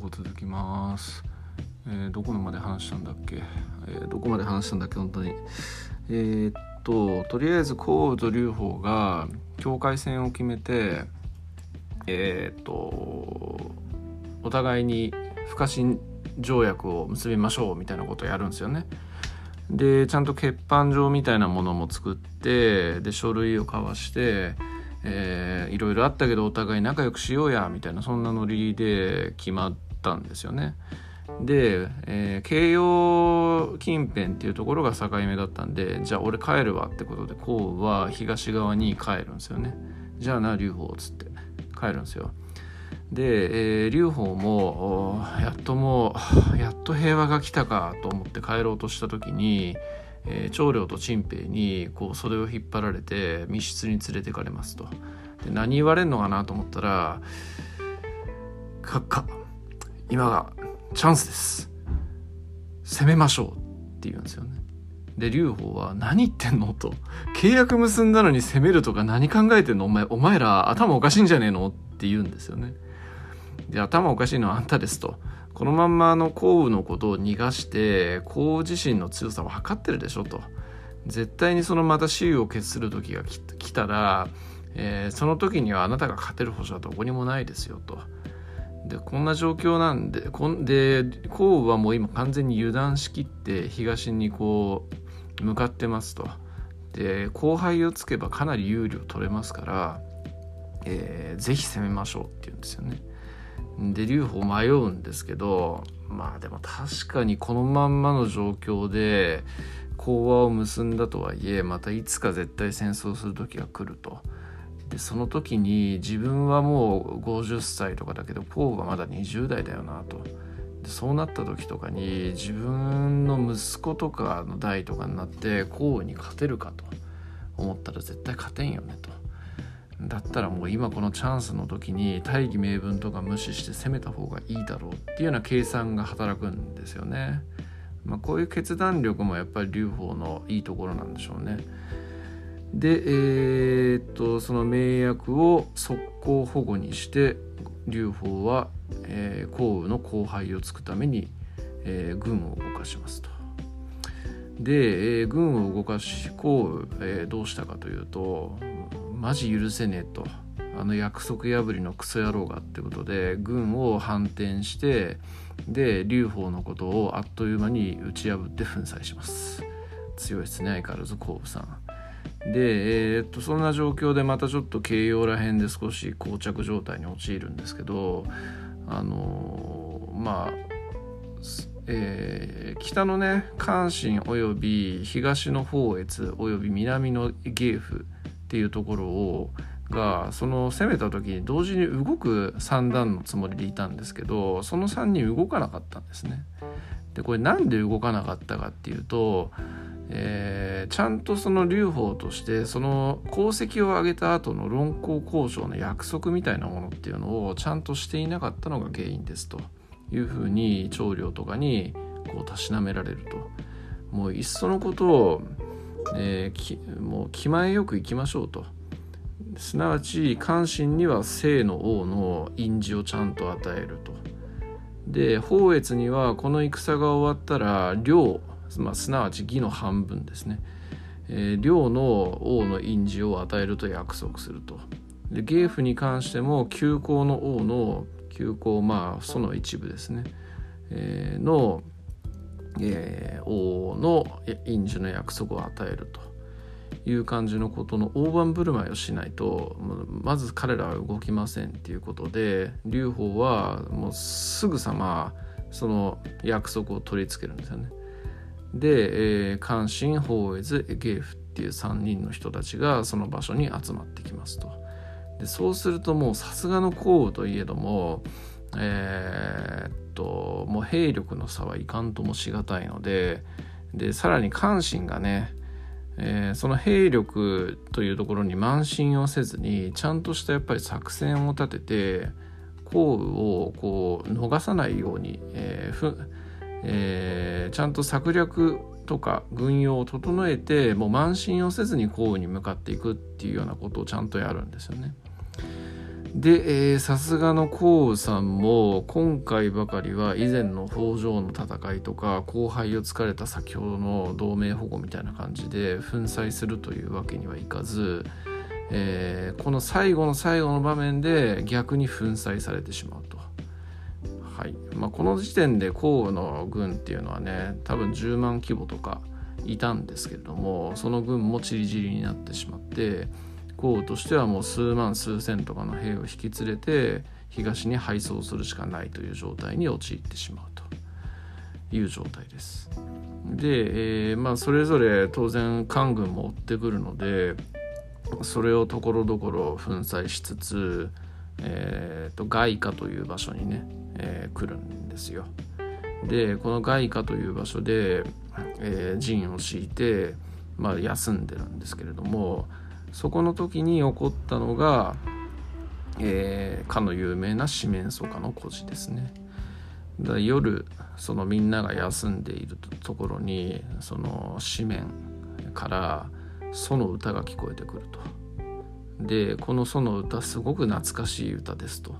報続きます、えー、どこまで話したんだっけ、えー、どこまで話したんだっけ？本当に。えー、っととりあえず降雨と劉邦が境界線を決めてえー、っとお互いに不可侵条約を結びましょうみたいなことをやるんですよね。でちゃんと欠板状みたいなものも作ってで書類を交わしてえー、いろいろあったけどお互い仲良くしようやみたいなそんなノリで決まったんですよね。で、えー、京葉近辺っていうところが境目だったんでじゃあ俺帰るわってことでこうは東側に帰るんですよね。じゃあな劉邦っつって帰るんですよ。で、えー、劉邦もやっともうやっと平和が来たかと思って帰ろうとした時にえー、長領と陳平にこう袖を引っ張られて密室に連れてかれますとで何言われんのかなと思ったら「閣下今がチャンスです攻めましょう」って言うんですよねで劉邦は「何言ってんの?」と「契約結んだのに攻めるとか何考えてんの？お前お前ら頭おかしいんじゃねえの?」って言うんですよねで頭おかしいのはあんたですとこのまんまの降雨のことを逃がして降雨自身の強さを測ってるでしょと絶対にそのまた雌雄を決する時が来たら、えー、その時にはあなたが勝てる保証はどこにもないですよと。でこんな状況なんでこんで降雨はもう今完全に油断しきって東にこう向かってますと。で後輩をつけばかなり有利を取れますから、えー、ぜひ攻めましょうって言うんですよね。で劉邦迷うんですけどまあでも確かにこのまんまの状況で講和を結んだとはいえまたいつか絶対戦争する時が来ると。でその時に自分はもう50歳とかだけどポーはまだ20代だよなと。でそうなった時とかに自分の息子とかの代とかになって項羽に勝てるかと思ったら絶対勝てんよねと。だったらもう今このチャンスの時に大義名分とか無視して攻めた方がいいだろうっていうような計算が働くんですよね。まあ、こういう決断力もやっぱり劉邦のいいところなんでしょうね。で、えー、っとその名役を速攻保護にして劉邦は、えー、項羽の後輩をつくために、えー、軍を動かしますと。で、えー、軍を動かし項羽、えー、どうしたかというとマジ許せねえと。あの約束破りのクソ野郎がってことで軍を反転してで劉邦のことをあっという間に打ち破って粉砕します。強いですね相変わらず甲府さん。で、えー、っとそんな状況でまたちょっと慶応ら辺で少し膠着状態に陥るんですけどあのー、まあえー、北のね関心および東の宝越および南の芸府っていうところをがその攻めた時に同時に動く3段のつもりでいたんですけどその3人動かなかったんですね。でこれなんで動かなかったかっていうと、えー、ちゃんとその劉邦としてその功績を上げた後の論功交渉の約束みたいなものっていうのをちゃんとしていなかったのが原因ですというふうに長領とかにこうたしなめられると。もういっそのことをえー、もう気前よくいきましょうとすなわち関心には生の王の印字をちゃんと与えるとで宝越にはこの戦が終わったら領、まあ、すなわち義の半分ですね、えー、領の王の印字を与えると約束すると。で芸府に関しても旧皇の王の旧皇まあその一部ですね、えー、のえー、王の印字の約束を与えると。いう感じのことの大盤振る舞いをしないとまず彼らは動きませんっていうことで劉邦はもうすぐさまその約束を取り付けるんですよね。で、えー、関心法越芸府っていう3人の人たちがその場所に集まってきますと。でそうするともうさすがの項羽といえどもえー、っともう兵力の差はいかんともしがたいのででさらに関心がね、えー、その兵力というところに慢心をせずにちゃんとしたやっぱり作戦を立てて降雨をこう逃さないように、えーふえー、ちゃんと策略とか軍用を整えてもう慢心をせずに降雨に向かっていくっていうようなことをちゃんとやるんですよね。でさすがの項羽さんも今回ばかりは以前の北条の戦いとか後輩を突かれた先ほどの同盟保護みたいな感じで粉砕するというわけにはいかず、えー、この最後の最後の場面で逆に粉砕されてしまうと。はいまあ、この時点で項羽の軍っていうのはね多分10万規模とかいたんですけれどもその軍もちりぢりになってしまって項としてはもう数万数千とかの兵を引き連れて東に敗走するしかないという状態に陥ってしまうという状態です。で、えー、まあそれぞれ当然官軍も追ってくるのでそれをところどころ粉砕しつつ、えーと、外貨という場所にね、えー、来るんですよ。でこの外貨という場所で、えー、陣を敷いて、まあ、休んでるんですけれどもそこの時に起こったのが、えー、かの有名な四面楚歌の故事ですね。だ夜そのみんなが休んでいるところにその紙面から楚の歌が聞こえてくると。でこの楚の歌すごく懐かしい歌ですと。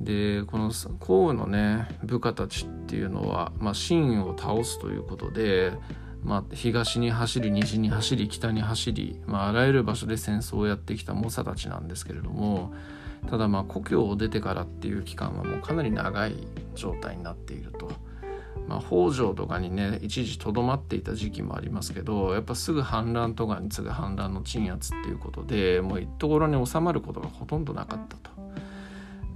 でこの項羽のね部下たちっていうのは、まあ、秦を倒すということでまあ、東に走り西に走り北に走り、まあ、あらゆる場所で戦争をやってきた猛者たちなんですけれどもただまあ故郷を出てからっていう期間はもうかなり長い状態になっていると。まあ、北条とかにね一時とどまっていた時期もありますけどやっぱすぐ反乱とかに次ぐ反乱の鎮圧っていうことでもう一ところに収まることがほとんどなかったと。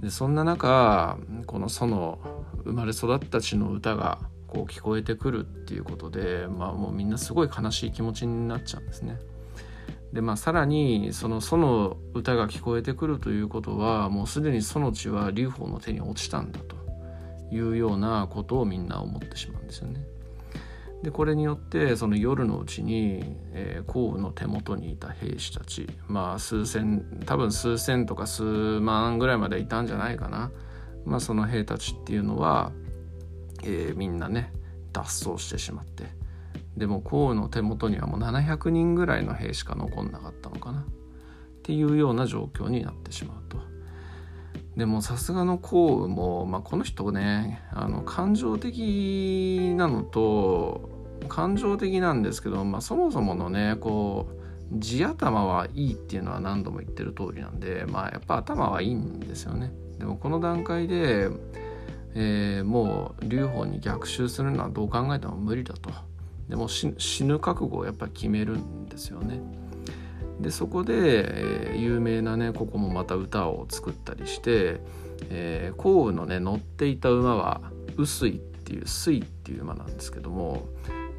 でそんな中このその生まれ育った地の歌がこう聞こえてくるっていうことで、まあ、もうみんなすごい悲しい気持ちになっちゃうんですね。でまあさらにそのその歌が聞こえてくるということはもうすでにその地は劉邦の手に落ちたんだというようなことをみんな思ってしまうんですよね。でこれによってその夜のうちに、えー、項の手元にいた兵士たちまあ数千多分数千とか数万ぐらいまでいたんじゃないかな、まあ、その兵たちっていうのはえー、みんなね脱走してしまって。でも項羽の手元にはもう700人ぐらいの兵しか残んなかったのかな。っていうような状況になってしまうと。でもさすがの項羽も、まあ、この人ねあの感情的なのと感情的なんですけど、まあ、そもそものねこう地頭はいいっていうのは何度も言ってる通りなんでまあやっぱ頭はいいんですよね。でもこの段階でえー、もう劉邦に逆襲するのはどう考えても無理だとでも死ぬ覚悟をやっぱり決めるんですよねでそこで、えー、有名なねここもまた歌を作ったりして、えー、のね乗っていた馬は臼水っていう水っていう馬なんですけども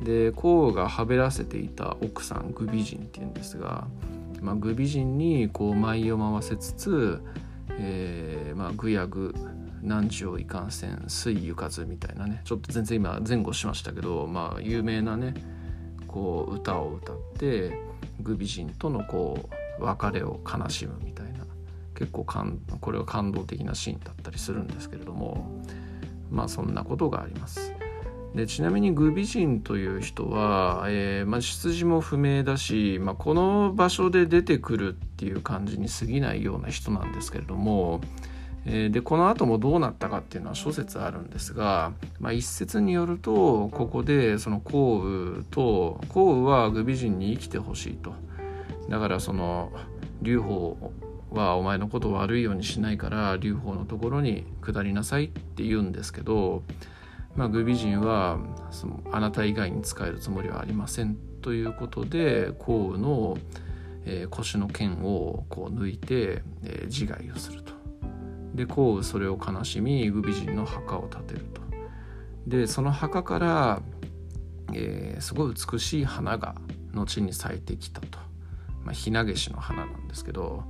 で項羽がはべらせていた奥さんグビジンっていうんですが、まあ、グビジンにこう舞を回せつつ、えーまあ、グやグ何時いかんせん水ゆかずみたいなねちょっと全然今前後しましたけどまあ有名なねこう歌を歌ってグビ人とのこう別れを悲しむみたいな結構かんこれは感動的なシーンだったりするんですけれどもまあそんなことがあります。でちなみにグビ人という人は、えーまあ、出自も不明だし、まあ、この場所で出てくるっていう感じに過ぎないような人なんですけれどもえー、でこの後もどうなったかっていうのは諸説あるんですが、まあ、一説によるとここでその項羽と項羽はグビ人に生きてほしいと。だからその劉邦はお前のことを悪いようにしないから劉邦のところに下りなさいって言うんですけど、まあ、グビ人はそのあなた以外に使えるつもりはありませんということで項羽の、えー、腰の剣をこう抜いて、えー、自害をすると。で項羽それを悲しみグビ人の墓を建てると。でその墓から、えー、すごい美しい花が後に咲いてきたと、まあ、ひなげしの花なんですけど。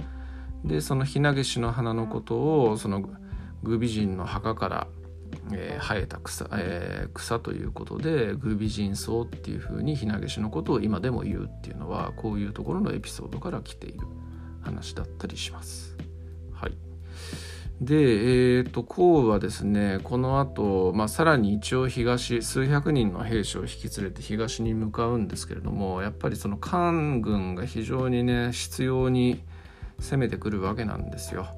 でそのひなげしの花のことをそのグビ人の墓から、えー、生えた草,、えー、草ということでグビ人草っていうふうにひなげしのことを今でも言うっていうのはこういうところのエピソードから来ている話だったりします。はいで、えーと、項はですねこの後、まあさらに一応東数百人の兵士を引き連れて東に向かうんですけれどもやっぱりその官軍が非常にね執拗に攻めてくるわけなんですよ。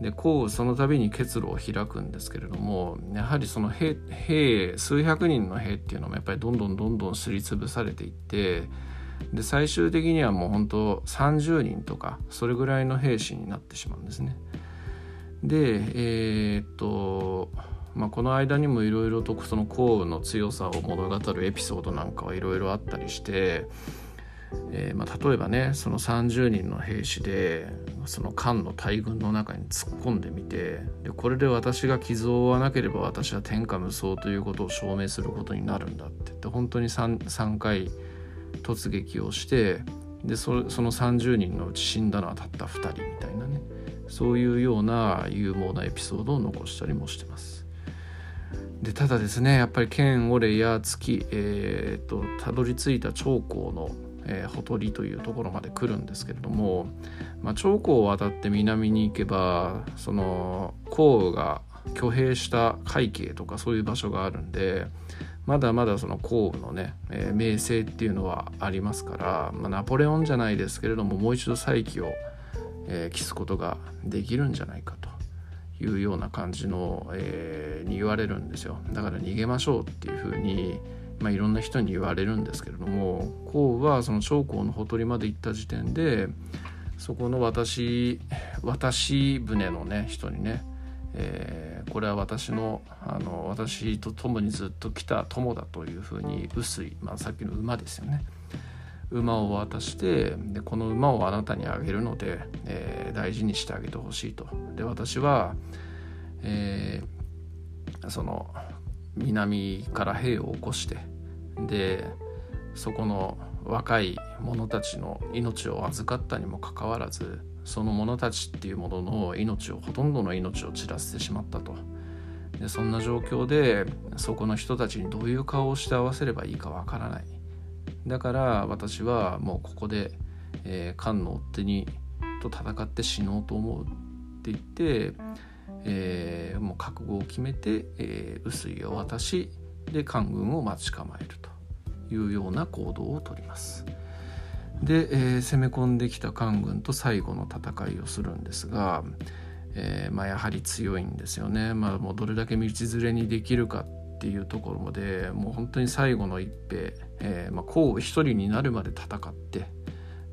でこうその度に結露を開くんですけれどもやはりその兵兵数百人の兵っていうのもやっぱりどんどんどんどんすりつぶされていってで最終的にはもう本当30人とかそれぐらいの兵士になってしまうんですね。でえー、っとまあ、この間にもいろいろとその降雨の強さを物語るエピソードなんかはいろいろあったりしてえー、まあ、例えばねその30人の兵士でその漢の大軍の中に突っ込んでみてでこれで私が傷を負わなければ私は天下無双ということを証明することになるんだってって本当に 3, 3回突撃をしてでそその30人のうち死んだのはたった2人みたいなねそういうような勇猛なエピソードを残したりもしてます。でただですねやっぱり剣オレや月えー、とたどり着いた長江のえー、ほとりというところまで来るんですけれども、まあ、長江を渡って南に行けばその降雨が挙兵した海景とかそういう場所があるんでまだまだその降雨のね、えー、名声っていうのはありますから、まあ、ナポレオンじゃないですけれどももう一度再起を、えー、期すことができるんじゃないかというような感じの、えー、に言われるんですよ。だから逃げましょうっていうふうにまあ、いろんな人に言われるんですけれども孔はその長江のほとりまで行った時点でそこの私私船のね人にね、えー、これは私のあの私と共にずっと来た友だというふうに臼井、まあ、さっきの馬ですよね。馬を渡してでこの馬をあなたにあげるので、えー、大事にしてあげてほしいと。で私は、えー、その南から兵を起こしてでそこの若い者たちの命を預かったにもかかわらずその者たちっていうものの命をほとんどの命を散らせてしまったと。でそんな状況でそこの人たちにどういう顔をして合わせればいいかわからない。だから私はもうここで、えー、菅の追手にと戦って死のうと思うって言ってえー、もう覚悟を決めて、えー、臼井を渡しで官軍を待ち構えるというような行動をとります。で、えー、攻め込んできた官軍と最後の戦いをするんですが、えーまあ、やはり強いんですよね。まあ、もうどれだけ道連れにできるかっていうところまでもう本当に最後の一兵、えーまあ、項羽一人になるまで戦って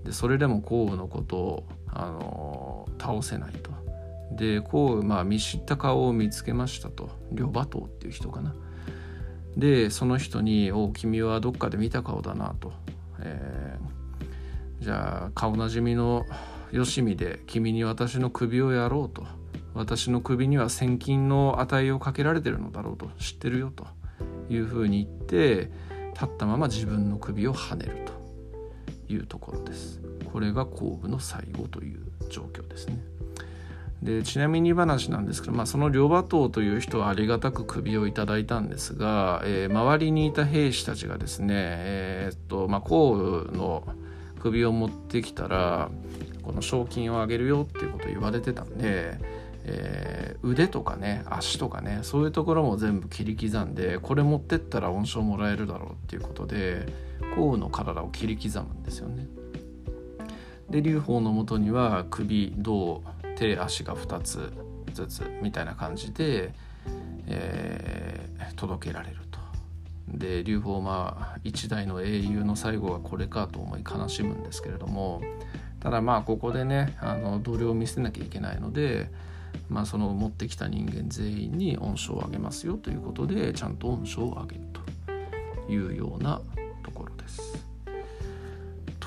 でそれでも項羽のことを、あのー、倒せないと。でこう、まあ、見知った顔を見つけましたと両馬頭っていう人かなでその人に「お君はどっかで見た顔だな」と、えー、じゃあ顔なじみのよしみで君に私の首をやろうと。私の首には千金の値をかけられてるのだろうと。知ってるよと。いうふうに言って立ったまま自分の首をはねるというところです。これが後部の最後という状況ですね。でちなみに話なんですけど、まあ、その両馬頭という人はありがたく首をいただいたんですが、えー、周りにいた兵士たちがですね、えー、っとまあ、項羽の首を持ってきたらこの賞金をあげるよっていうことを言われてたんで、えー、腕とかね足とかねそういうところも全部切り刻んでこれ持ってったら恩賞もらえるだろうっていうことで項羽の体を切り刻むんですよね。で劉邦のもとには首胴手足が2つずつみたいな感じで、えー、届けられると。で劉邦まあ一代の英雄の最後はこれかと思い悲しむんですけれどもただまあここでねあの同僚を見せなきゃいけないので、まあ、その持ってきた人間全員に恩賞をあげますよということでちゃんと恩賞をあげるというような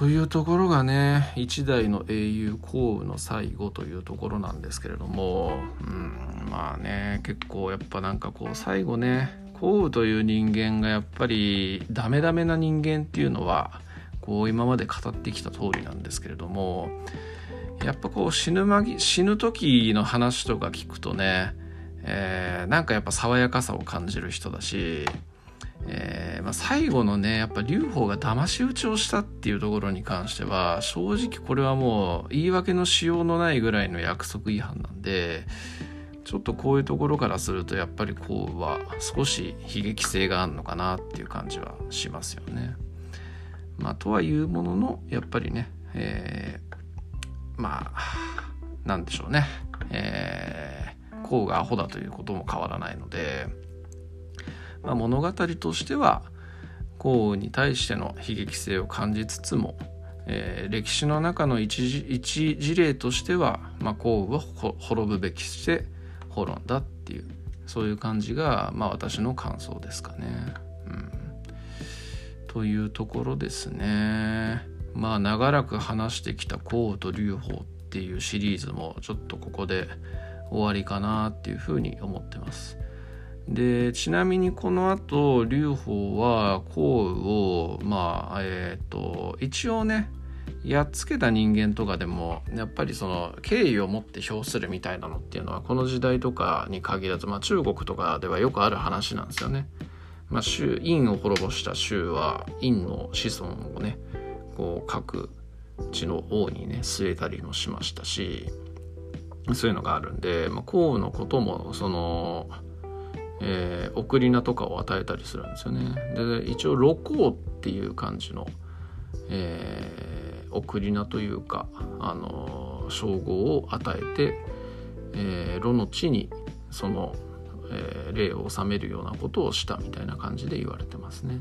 というところがね一代の英雄項羽の最後というところなんですけれども、うん、まあね結構やっぱなんかこう最後ね項羽という人間がやっぱりダメダメな人間っていうのはこう今まで語ってきた通りなんですけれどもやっぱこう死ぬ間死ぬ時の話とか聞くとね、えー、なんかやっぱ爽やかさを感じる人だしえーまあ、最後のねやっぱ劉邦が騙し討ちをしたっていうところに関しては正直これはもう言い訳のしようのないぐらいの約束違反なんでちょっとこういうところからするとやっぱりこうは少し悲劇性があるのかなっていう感じはしますよね。まあ、とはいうもののやっぱりね、えー、まあなんでしょうね、えー、項がアホだということも変わらないので、まあ、物語としては項に対しての悲劇性を感じつつも、えー、歴史の中の一一事例としては、まあ、項羽を滅ぶべきして滅んだっていうそういう感じが、まあ、私の感想ですかね。うん、というところですね。まあ長らく話してきた項と劉邦っていうシリーズもちょっとここで終わりかなっていうふうに思ってます。でちなみにこの後劉邦は項羽をまあえっ、ー、と一応ねやっつけた人間とかでもやっぱりその敬意を持って評するみたいなのっていうのはこの時代とかに限らず、まあ、中国とかではよくある話なんですよね。まあ、州陰を滅ぼした州は陰の子孫をねこう各地の王にね据えたりもしましたしそういうのがあるんで、まあ、項のこともその、えー、送り名とかを与えたりするんですよね。で一応露光っていう感じの、えー、送り名というか、あの称号を与えて、えー、炉の地にその、えー、霊を収めるようなことをしたみたいな感じで言われてますね。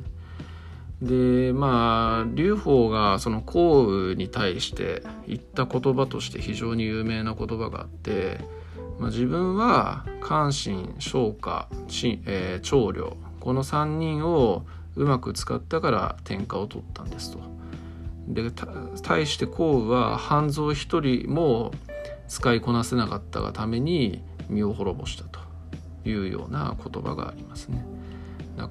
でまあ劉邦がその項羽に対して言った言葉として非常に有名な言葉があって、まあ、自分は関心昇華、えー、長領この3人をうまく使ったから天下を取ったんですと。で対して項羽は半蔵一人も使いこなせなかったがために身を滅ぼしたというような言葉がありますね。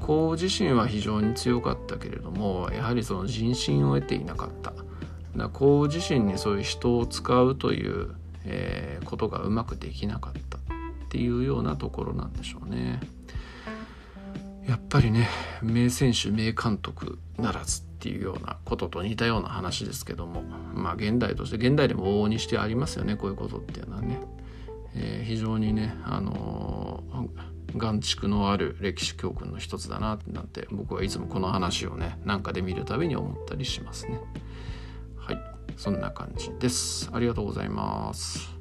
孔自身は非常に強かったけれどもやはりその人心を得ていなかった孔自身にそういう人を使うという、えー、ことがうまくできなかったっていうようなところなんでしょうね。やっぱりね名選手名監督ならずっていうようなことと似たような話ですけどもまあ現代として現代でも往々にしてありますよねこういうことっていうのはね。えー、非常にねあのー眼蓄のある歴史教訓の一つだななんて僕はいつもこの話をねなんかで見るたびに思ったりしますねそんな感じです。ありがとうございます。